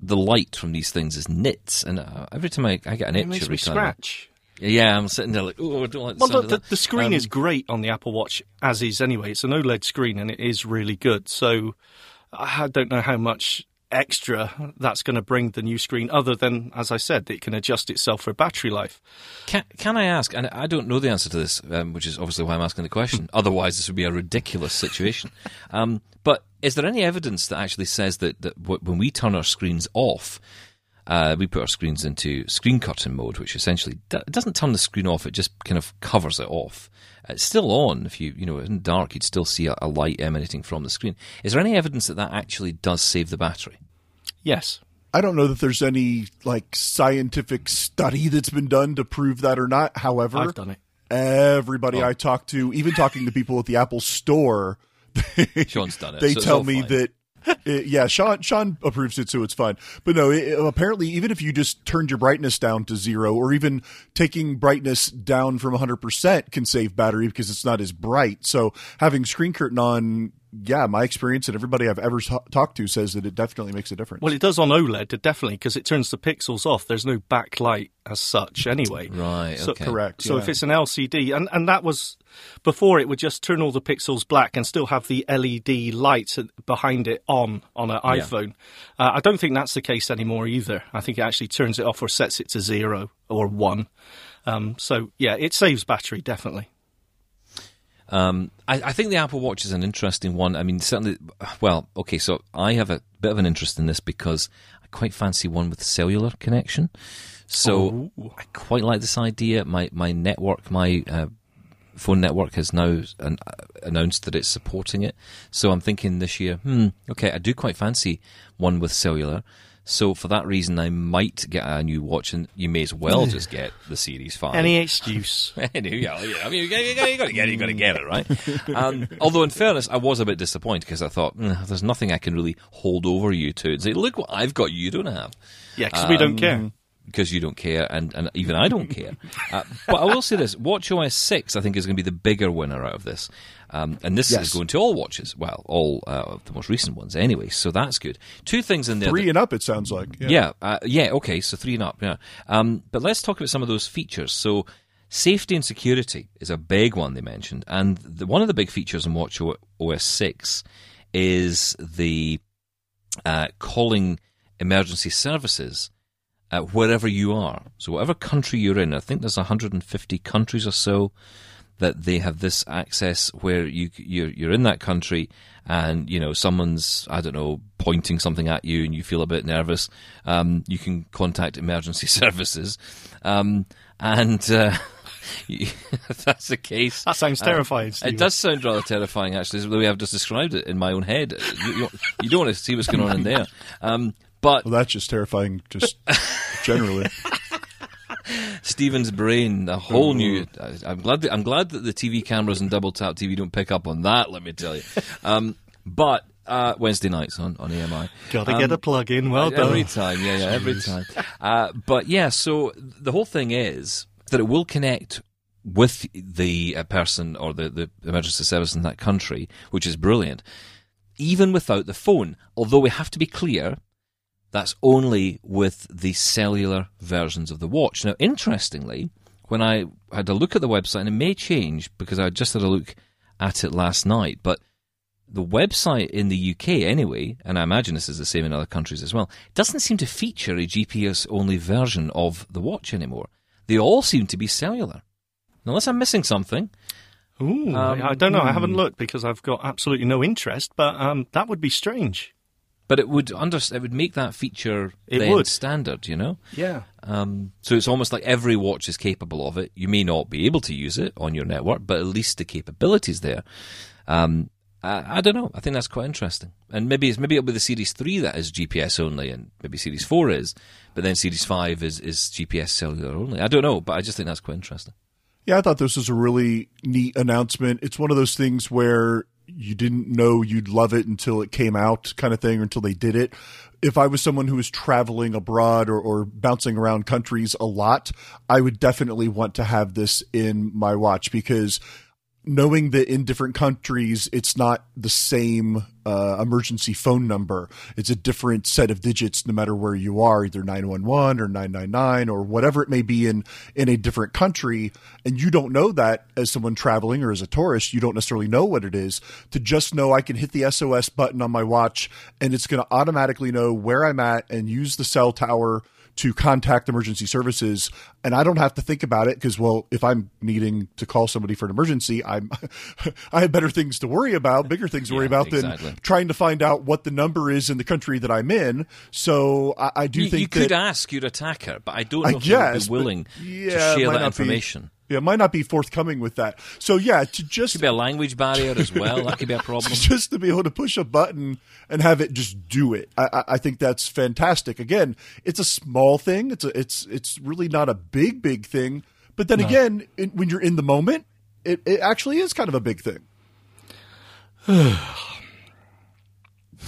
the light from these things as nits, and uh, every time I, I get an It itch, makes every me time- scratch. Yeah, I'm sitting there like, oh, I don't like the Well, sound the, of the, the screen Um, is great on the Apple Watch as is anyway. It's an OLED screen and it is really good. So I don't know how much extra that's going to bring the new screen, other than, as I said, it can adjust itself for battery life. Can, can I ask? And I don't know the answer to this, um, which is obviously why I'm asking the question. Otherwise, this would be a ridiculous situation. Um, but is there any evidence that actually says that, that w- when we turn our screens off, uh, we put our screens into screen curtain mode, which essentially it doesn't turn the screen off; it just kind of covers it off. It's still on. If you you know in dark, you'd still see a, a light emanating from the screen. Is there any evidence that that actually does save the battery? Yes. I don't know that there's any like scientific study that's been done to prove that or not. However, I've done it. everybody Oh. I talk to, even talking to people at the Apple Store, they, Sean's done it, They so tell me fine. that. uh, yeah, Sean Sean approves it, so it's fine. But no, it, apparently, even if you just turned your brightness down to zero, or even taking brightness down from 100 percent can save battery because it's not as bright. So having screen curtain on, yeah, my experience and everybody I've ever ta- talked to says that it definitely makes a difference. Well, it does on OLED, it definitely, because it turns the pixels off. There's no backlight as such, anyway. Right, So, okay. Correct. So yeah. if it's an LCD, and, and that was before, it would just turn all the pixels black and still have the LED light behind it on on an iPhone. Uh, I don't think that's the case anymore either. I think it actually turns it off or sets it to zero or one. Um, so yeah, it saves battery definitely. Um, I, I think the Apple Watch is an interesting one. I mean, certainly, well, okay, so I have a bit of an interest in this because I quite fancy one with cellular connection. So I quite like this idea. My my network, my uh, phone network has now an, uh, announced that it's supporting it. So I'm thinking this year, hmm, okay, I do quite fancy one with cellular. So for that reason, I might get a new watch, and you may as well just get the Series Five. Any excuse? Anyway, yeah, yeah, I mean, you, got- you, got- you got to get it, you got to get it, right? Um, although, in fairness, I was a bit disappointed because I thought "Mm, there's nothing I can really hold over you to and say, look what I've got, you don't have, yeah, because we don't Um, care. because you don't care, and, and even I don't care. Uh, but I will say this: WatchOS six, I think, is going to be the bigger winner out of this, um, and this Yes. is going to all watches. Well, all uh, of the most recent ones, anyway. So that's good. Two things in there. three that- and up, it sounds like. Yeah. yeah, uh, yeah, okay, so three and up, yeah. Um, but let's talk about some of those features. So, safety and security is a big one they mentioned, and the, one of the big features in Watch OS six is the uh, calling emergency services uh, wherever you are. So, whatever country you're in, I think there's 150 countries or so that they have this access where you you're, you're in that country and you know someone's I don't know pointing something at you and you feel a bit nervous. Um, you can contact emergency services, um, and uh, that's the case. That sounds terrifying. It does sound rather terrifying, actually, the way I've just described it in my own head. You, you, you don't want to see what's going on in there. Um, but Well, that's just terrifying, just generally. Stephen's brain, a whole new. I- I'm glad. That, I'm glad that the TV cameras and double tap TV don't pick up on that. Let me tell you. Um, but uh, Wednesday nights on on AMI. Gotta Um, get a plug in. Well done. Every time, yeah, yeah, every time. Uh, but yeah, so the whole thing is that it will connect with the uh, person or the, the emergency service in that country, which is brilliant, even without the phone. Although we have to be clear, that's only with the cellular versions of the watch. Now, interestingly, when I had a look at the website, and it may change because I just had a look at it last night, but the website in the UK anyway, and I imagine this is the same in other countries as well, doesn't seem to feature a GPS only version of the watch anymore. They all seem to be cellular. Unless I'm missing something. Ooh, Um, I don't know. I haven't looked because I've got absolutely no interest. But um, that would be strange. But it would under, it would make that feature It then would. standard, you know? Yeah. Um, so it's almost like every watch is capable of it. You may not be able to use it on your network, but at least the capability's there. Um, I, I don't know. I think that's quite interesting. And maybe it's maybe it'll be the Series Three that is GPS only, and maybe Series Four is, but then Series Five is is GPS cellular only. I don't know, but I just think that's quite interesting. Yeah, I thought this was a really neat announcement. It's one of those things where you didn't know you'd love it until it came out, kind of thing, or until they did it. If I was someone who was traveling abroad or, or bouncing around countries a lot, I would definitely want to have this in my watch because knowing that in different countries it's not the same uh, emergency phone number. It's a different set of digits no matter where you are either 911 or 999 or whatever it may be in in a different country. And you don't know that as someone traveling or as a tourist. You don't necessarily know what it is. To just know i can hit the sos button on my watch and it's going to automatically know where i'm at and use the cell tower to contact emergency services and I don't have to think about it because well if I'm needing to call somebody for an emergency I'm I have better things to worry about bigger things to worry Yeah, about exactly. than trying to find out what the number is in the country that I'm in so I, I do You, think you could ask your attacker, but I don't I know if they would guess, be willing yeah, to share that not be- information. Yeah, might not be forthcoming with that. So yeah, to just Could be a language barrier as well. That could be a problem. just to be able to push a button and have it just do it. I, I- think that's fantastic. Again, it's a small thing. It's a, it's it's really not a big big thing. But then again, in, when you're in the moment, it, it actually is kind of a big thing.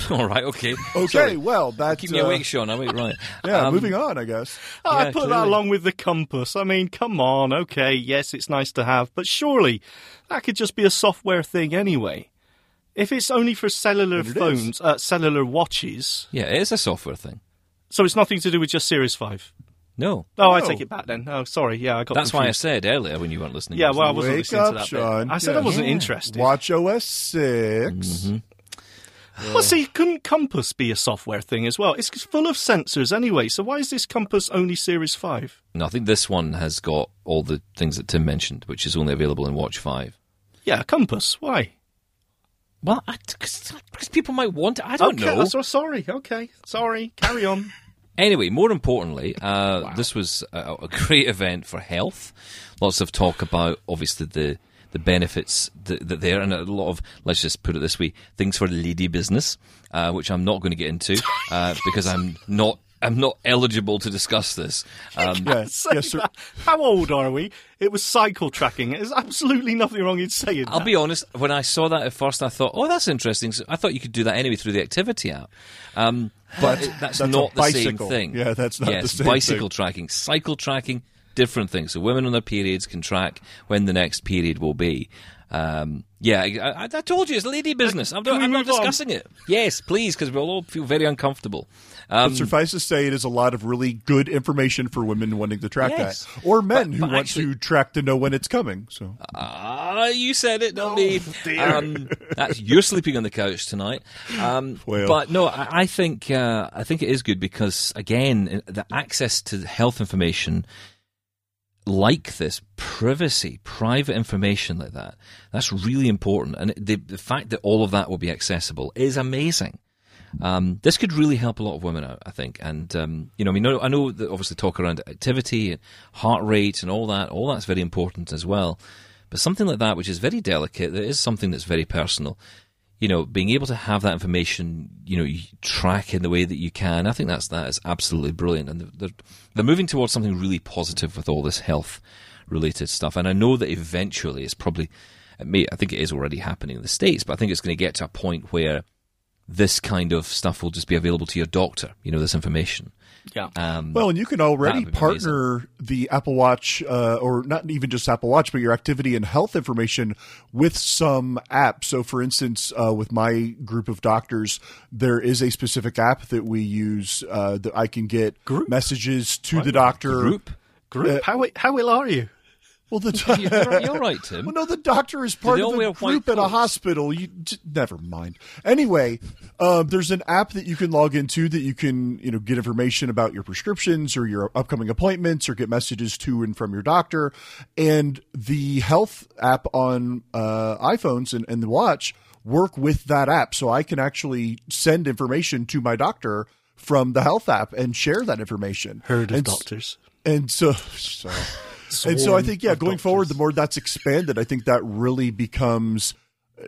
All right, okay. Okay, Sorry. well that's Keep me uh, awake, Sean. I'm awake, right. Yeah, Um, moving on. I guess. I Yeah, put that along with the compass. I mean, come on. Okay, yes, it's nice to have, but surely that could just be a software thing anyway. If it's only for cellular it phones, uh, cellular watches, Yeah, it is a software thing. so it's nothing to do with just Series Five. No. Oh, I take it back then. Oh, sorry. Yeah, I got. That's why I said earlier when you weren't listening. Yeah, well, I wasn't Wake listening up, to that. bit. I said I wasn't Yeah. interested. Watch OS 6 Mm-hmm. Well, see, couldn't Compass be a software thing as well? It's full of sensors anyway. So why is this Compass only Series Five? No, I think this one has got all the things that Tim mentioned, which is only available in Watch 5. Yeah, Compass. Why? Well, because people might want it. I don't okay, know. so sorry. Okay, sorry. Carry on. Anyway, more importantly, uh, this was a, a great event for health. Lots of talk about, obviously, the the benefits that, that there, and a lot of, let's just put it this way, things for lady business, uh, which I'm not going to get into uh, because I'm not. I'm not eligible to discuss this. Um, Yeah, yes, sir. that. How old are we? It was cycle tracking. There's absolutely nothing wrong in saying I'll that. be honest. When I saw that at first, I thought, "Oh, that's interesting." So I thought you could do that anyway through the activity app, um, but it- that's, That's not the same thing. Yeah, that's not yes, the same Yes, bicycle thing. tracking, cycle tracking, different things. So women on their periods can track when the next period will be. Um, yeah, I, I, I told you it's lady business. I'm, I'm not move on? discussing it. Yes, please, because we'll all feel very uncomfortable. Um, But suffice to say, it is a lot of really good information for women wanting to track Yes. that, or men But- who but want actually- to track to know when it's coming. So Ah, you said it, not me. dear. Um, that's you're sleeping on the couch tonight. Um, Well. but no, I, I think uh, I think it is good because again, the access to health information like this, privacy, private information like that, that's really important. And the the fact that all of that will be accessible is amazing. Um, this could really help a lot of women out, I think. And um, you know, I mean, I know that obviously talk around activity and heart rate and all that. All that's very important as well. But something like that, which is very delicate, that is something that's very personal. You know, being able to have that information, you know, you track in the way that you can, I think that's that is absolutely brilliant. And they're, they're, moving towards something really positive with all this health related stuff. And I know that eventually it's probably, it may, I think it is already happening in the states, but I think it's going to get to a point where this kind of stuff will just be available to your doctor. You know, this information. Yeah. Um, Well, and you can already That would partner the Apple Watch, uh, or not even just Apple Watch, but your activity and health information with some app. So, for instance, uh, with my group of doctors, there is a specific app that we use uh, that I can get Group? messages to the doctor. group. Group. how how ill are you? Well, the You're, you're right, Tim. Well, no, the doctor is part of all the group at a hospital. You j- never mind. Anyway, um, there's an app that you can log into that you can, you know, get information about your prescriptions or your upcoming appointments or get messages to and from your doctor. And the health app on uh, iPhones and, and the watch work with that app, so I can actually send information to my doctor from the health app and share that information. Heard of And s- doctors. and so, so and so I think yeah, going forward, the more that's expanded, I think that really becomes uh,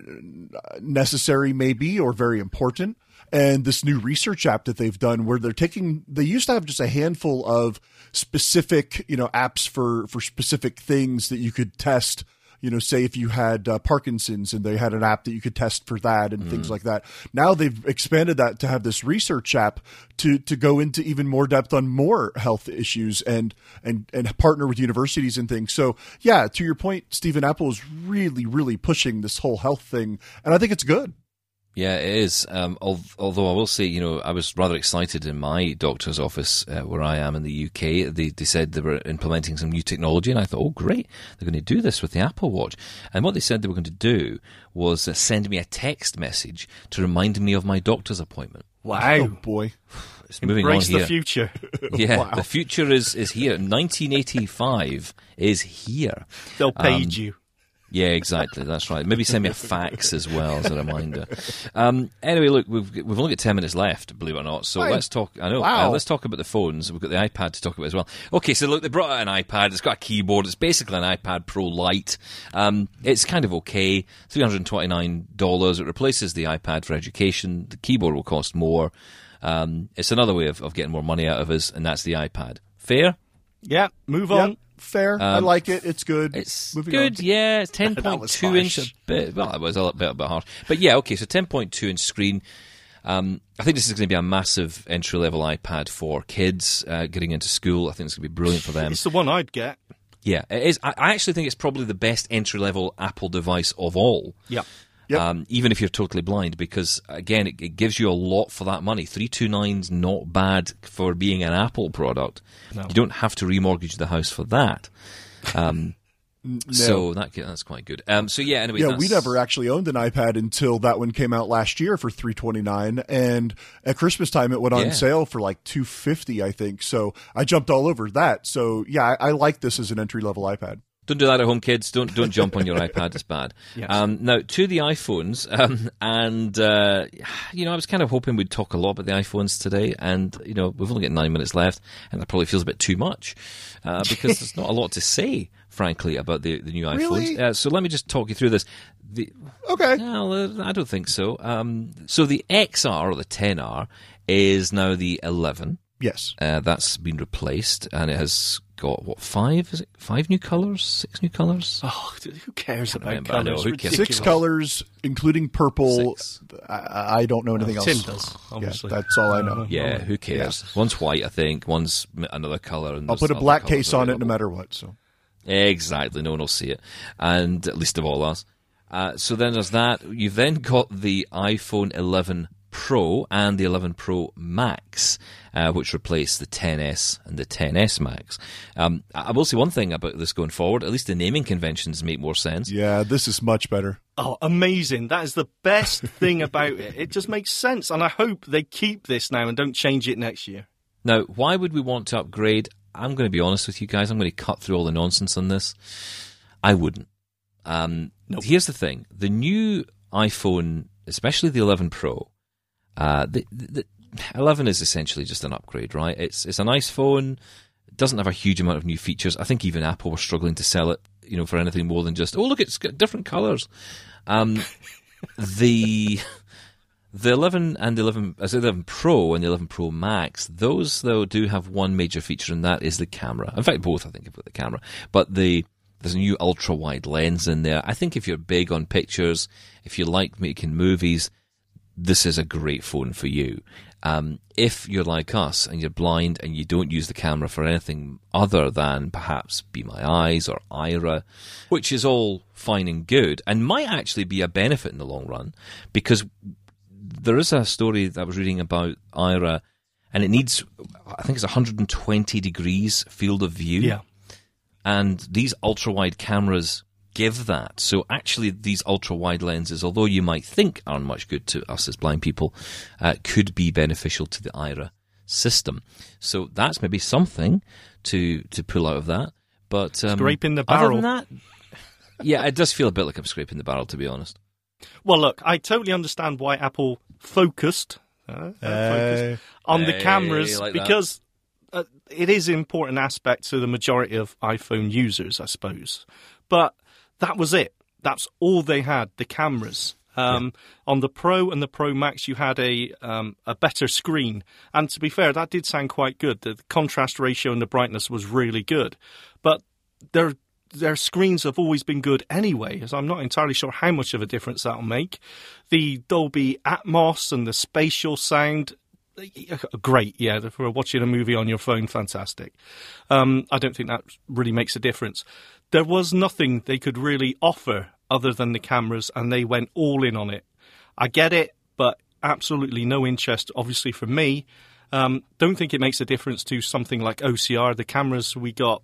necessary, maybe, or very important. And this new research app that they've done, where they're taking, they used to have just a handful of specific, you know, apps for for specific things that you could test. You know, say if you had uh, Parkinson's and they had an app that you could test for that and things like that. Now they've expanded that to have this research app to to go into even more depth on more health issues and and and partner with universities and things. So yeah, to your point, Stephen Apple is really really pushing this whole health thing, and I think it's good. Yeah, it is. Um, although I will say, you know, I was rather excited in my doctor's office uh, where I am in the UK. They, they said they were implementing some new technology, and I thought, oh, great, they're going to do this with the Apple Watch. And what they said they were going to do was uh, send me a text message to remind me of my doctor's appointment. Oh Wow. boy, It's moving Embrace on the future. Yeah, Wow. the future is, is here. 1985 is here. They'll Um, you. Yeah, exactly. That's right. Maybe send me a fax as well as a reminder. Um, anyway, look, we've we've only got ten minutes left, believe it or not. So Fine. let's talk. I know. Wow. Uh, let's talk about the phones. We've got the iPad to talk about as well. Okay, so look, they brought out an iPad. It's got a keyboard. It's basically an iPad Pro Lite. Um, it's kind of okay. Three hundred and twenty nine dollars. It replaces the iPad for education. The keyboard will cost more. Um, it's another way of, of getting more money out of us, and that's the iPad. Fair. Yeah, move Yep, fair. I like it. It's good. Um, It's Moving good, on. yeah. It's ten point two inch, bit. Well, it was a little bit, a bit harsh, but yeah, okay. So ten point two inch screen. Um, I think this is going to be a massive entry level iPad for kids uh, getting into school. I think it's going to be brilliant for them. It's the one I'd get. Yeah, it is. I, I actually think it's probably the best entry level Apple device of all. Yeah. Yep. Um, even if you're totally blind, because again, it, it gives you a lot for that money. Three two not bad for being an Apple product. No. You don't have to remortgage the house for that. Um, So that that's quite good. Um, so yeah, anyway, Yeah, that's, we never actually owned an iPad until that one came out last year for three twenty nine, and at Christmas time it went on Yeah. sale for like two fifty, I think. So I jumped all over that. So yeah, I, I like this as an entry level iPad. Don't do that at home, kids. Don't don't jump on your iPad. It's bad. Yes. Um, now to the iPhones, um, and uh, you know, I was kind of hoping we'd talk a lot about the iPhones today, and you know, we've only got nine minutes left, and that probably feels a bit too much uh, because there's not a lot to say, frankly, about the the new iPhones. Really? Uh, so let me just talk you through this. The, Okay. well, uh, I don't think so. Um, so the XR or the 10R is now the 11. Yes. Uh, that's been replaced, and it has got what five? Is it five new colors? Six new colors? Oh, who cares about remember, I know, colours? who cares? Six colors, including purple. I, I don't know anything else. Tim does, obviously. Yeah, that's all I know. Yeah, who cares? One's white, I think. One's another color. And I'll put a black case on it no matter what. So Exactly. No one will see it, and at least of all us. Uh, so then there's that. You've then got the iPhone 11 Pro and the 11 Pro Max, uh, which replace the 10s and the 10s Max. Um, I I will say one thing about this going forward. At least the naming conventions make more sense. yeah, this is much better. Oh, amazing. That is the best thing about it. It just makes sense. And I hope they keep this now and don't change it next year. Now, why would we want to upgrade? I'm going to be honest with you guys. I'm going to cut through all the nonsense on this. I wouldn't. Um, Nope. Here's the thing: the new iPhone, especially the 11 Pro, uh, the, the, the 11 is essentially just an upgrade, right? It's it's a nice phone. It doesn't have a huge amount of new features. I think even Apple were struggling to sell it, you know, for anything more than just oh look, it's got different colors. Um, the the 11 and the 11, as the 11 Pro and the 11 Pro Max, those though do have one major feature, and that is the camera. In fact, both I think have got the camera, but the there's a new ultra wide lens in there. I think if you're big on pictures, if you like making movies, this is a great phone for you. Um, if you're like us and you're blind and you don't use the camera for anything other than perhaps Be My Eyes or Aira, which is all fine and good and might actually be a benefit in the long run because there is a story that I was reading about Aira and it needs, I think it's 120 degrees field of view Yeah. and these ultra wide cameras give that. So actually, these ultra wide lenses, although you might think aren't much good to us as blind people, uh, could be beneficial to the Aira system. So that's maybe something to to pull out of that. But um, Scraping the Other barrel. than that, yeah, it does feel a bit like I'm scraping the barrel, to be honest. Well, look, I totally understand why Apple focused, uh, uh, focused on the cameras like that. because uh, it is an important aspect to the majority of iPhone users, I suppose. But that was it. That's all they had, the cameras. Um, On the Pro and the Pro Max, you had a um, a better screen, and to be fair, that did sound quite good. The contrast ratio and the brightness was really good, but their their screens have always been good anyway, so I'm not entirely sure how much of a difference that'll make. The Dolby Atmos and the spatial sound, great, yeah, for watching a movie on your phone, fantastic. Um, I don't think that really makes a difference. There was nothing they could really offer other than the cameras, and they went all in on it. I get it, but absolutely no interest, obviously, for me. Um, don't think it makes a difference to something like OCR. The cameras we got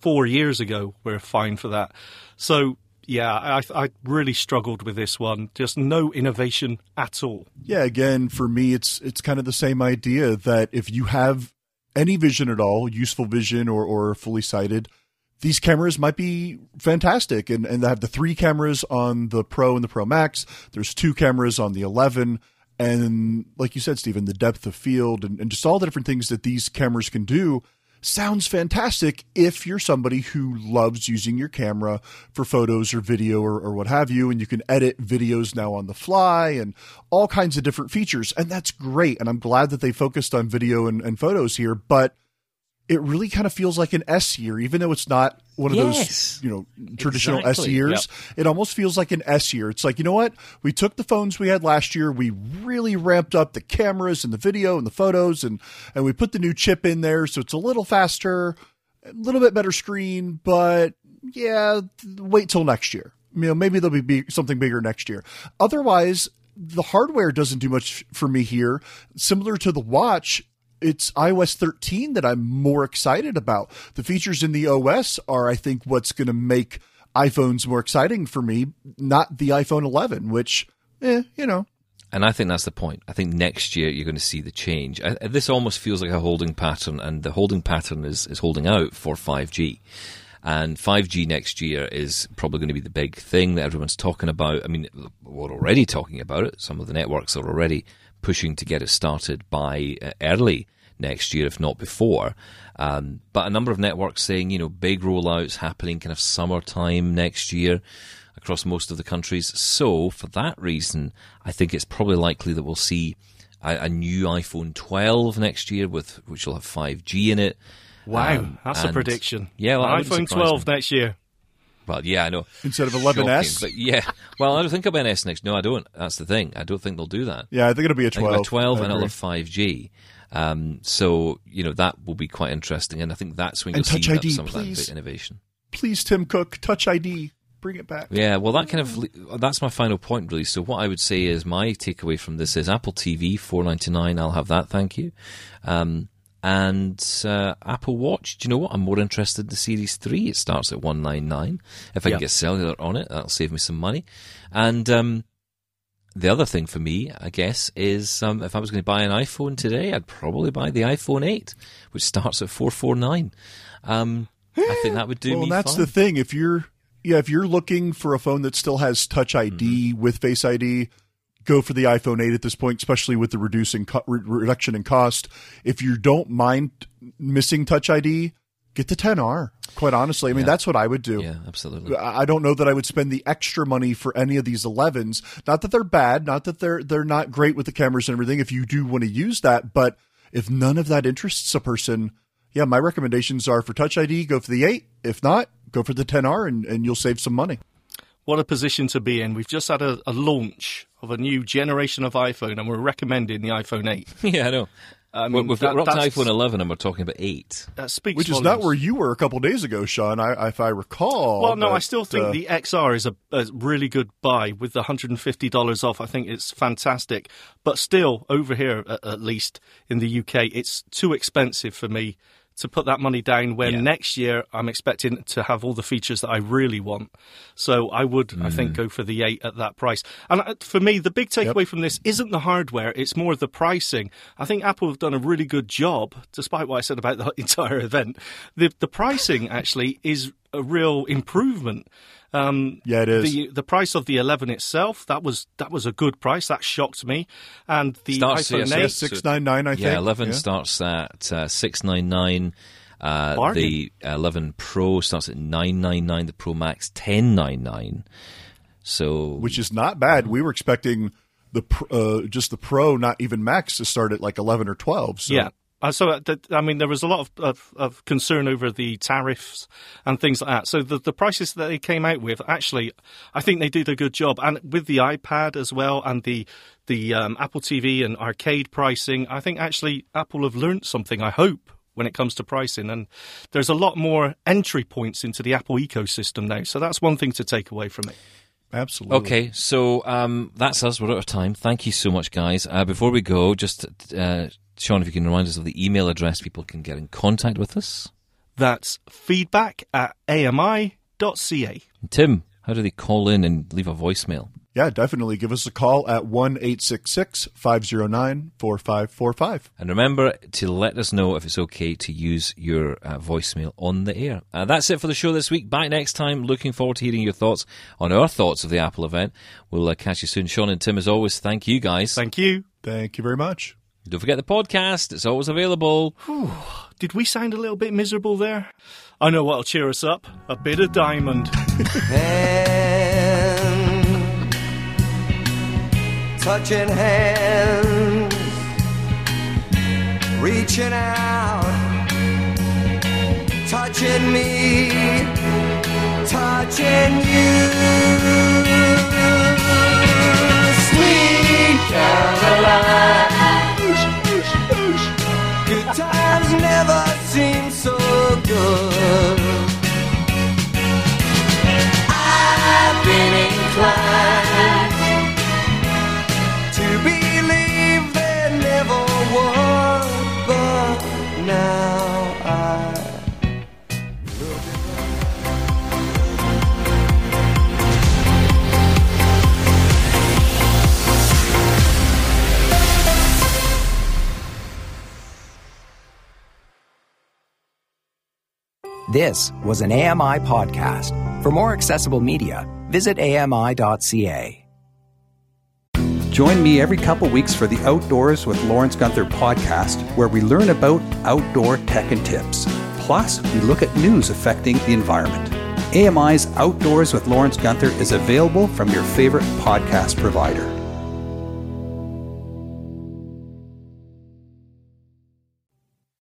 four years ago were fine for that. So, yeah, I, I really struggled with this one. Just no innovation at all. Yeah, again, for me, it's it's kind of the same idea that if you have any vision at all, useful vision or, or fully sighted, these cameras might be fantastic. And, and they have the three cameras on the Pro and the Pro Max. There's two cameras on the 11. And like you said, Stephen, the depth of field and, and just all the different things that these cameras can do sounds fantastic if you're somebody who loves using your camera for photos or video or, or, what have you. And you can edit videos now on the fly and all kinds of different features. And that's great. And I'm glad that they focused on video and, and photos here. But it really kind of feels like an S year, even though it's not one of yes. those, you know, traditional exactly. S years. Yep. It almost feels like an S year. It's like, you know what? We took the phones we had last year, we really ramped up the cameras and the video and the photos, and and we put the new chip in there, so it's a little faster, a little bit better screen, but yeah, wait till next year. You know, maybe there'll be something bigger next year. Otherwise, the hardware doesn't do much for me here. Similar to the watch, it's iOS 13 that I'm more excited about. The features in the OS are, I think, what's going to make iPhones more exciting for me, not the iPhone 11, which, eh, you know. And I think that's the point. I think next year you're going to see the change. I, this almost feels like a holding pattern, and the holding pattern is, is holding out for 5G. And 5G next year is probably going to be the big thing that everyone's talking about. I mean, we're already talking about it. Some of the networks are already pushing to get it started by uh, early next year, if not before. Um, but a number of networks saying, you know, big rollouts happening kind of summertime next year across most of the countries. So, for that reason, I think it's probably likely that we'll see a, a new iPhone 12 next year, with which will have 5G in it. Wow, um, that's a prediction. Yeah, well, iPhone 12 me. next year. Well, yeah, I know. Instead of 11s? But yeah, well, I don't think about S next. No, I don't. That's the thing. I don't think they'll do that. Yeah, I think it'll be a 12. a 12 and it'll have 5G. Um, so, you know, that will be quite interesting. And I think that's when and you'll Touch see ID, some please. of that innovation. Please, Tim Cook, Touch ID. Bring it back. Yeah, well, that kind of that's my final point, really. So, what I would say is my takeaway from this is Apple TV four ninety nine. I'll have that, thank you. Um, and uh, Apple Watch. Do you know what? I'm more interested in the Series Three. It starts at one nine nine. If I Yep. can get cellular on it, that'll save me some money. And um, the other thing for me, I guess, is um, if I was going to buy an iPhone today, I'd probably buy the iPhone 8, which starts at 449. Um, I think that would do well, me that's fine. the thing. If you're yeah, if you're looking for a phone that still has Touch ID Mm-hmm. with Face ID, go for the iPhone 8 at this point, especially with the reducing co- re- reduction in cost. If you don't mind missing Touch ID, get the 10R. Quite honestly, I mean Yeah. that's what I would do. Yeah, absolutely. I I don't know that I would spend the extra money for any of these 11s. Not that they're bad, not that they're they're not great with the cameras and everything. If you do want to use that, but if none of that interests a person, yeah, my recommendations are for Touch ID, go for the 8. If not, go for the 10R and, and you'll save some money. What a position to be in. We've just had a, a launch of a new generation of iPhone, and we're recommending the iPhone 8. yeah, I know. I We're, mean, we've that- got up to iPhone 11 and we're talking about 8. That speaks Which is volumes. not where you were a couple days ago, Sean, I, if I recall. Well, no, I still think uh, the XR is a, a really good buy with the $150 off. I think it's fantastic. But still, over here, at, at least in the UK, it's too expensive for me to put that money down when Yeah. next year I'm expecting to have all the features that I really want. So I would, I Mm. think, go for the 8 at that price. And uh, for me, the big takeaway from this isn't the hardware, it's more the pricing. I think Apple have done a really good job, despite what I said about the entire event. The, the pricing actually is a real improvement. Um, Yeah, it is. The the price of the 11 itself that was that was a good price. That shocked me. And the Starts, iPhone yes, 8, 699, I think. Yeah, 11 starts at uh, 699. Uh, the 11 Pro starts at 999. The Pro Max 1099. So which is not bad. We were expecting the uh, just the Pro, not even Max, to start at like 11 or 12. So. Yeah. Uh, so, uh, th- I mean, there was a lot of, of, of concern over the tariffs and things like that. So, the, the prices that they came out with, actually, I think they did a good job. And with the iPad as well, and the the um, Apple TV and arcade pricing, I think actually Apple have learnt something. I hope when it comes to pricing, and there's a lot more entry points into the Apple ecosystem now. So that's one thing to take away from it. Absolutely. Okay, so um, that's us. We're out of time. Thank you so much, guys. Uh, before we go, just uh, Sean, if you can remind us of the email address people can get in contact with us. That's feedback at ami.ca. And Tim, how do they call in and leave a voicemail? Yeah, definitely. Give us a call at 1 866 509 4545. And remember to let us know if it's okay to use your uh, voicemail on the air. Uh, that's it for the show this week. Back next time. Looking forward to hearing your thoughts on our thoughts of the Apple event. We'll uh, catch you soon. Sean and Tim, as always, thank you guys. Thank you. Thank you very much. Don't forget the podcast. It's always available. Did we sound a little bit miserable there? I know what'll cheer us up. A bit of Diamond. hand, touching hands, reaching out, touching me, touching you. Sweet Caroline, good never seem so good. I've been inclined to believe there never was, but now This was an AMI podcast. For more accessible media, visit ami.ca. Join me every couple weeks for the Outdoors with Lawrence Gunther podcast, where we learn about outdoor tech and tips. Plus, we look at news affecting the environment. AMI's Outdoors with Lawrence Gunther is available from your favorite podcast provider.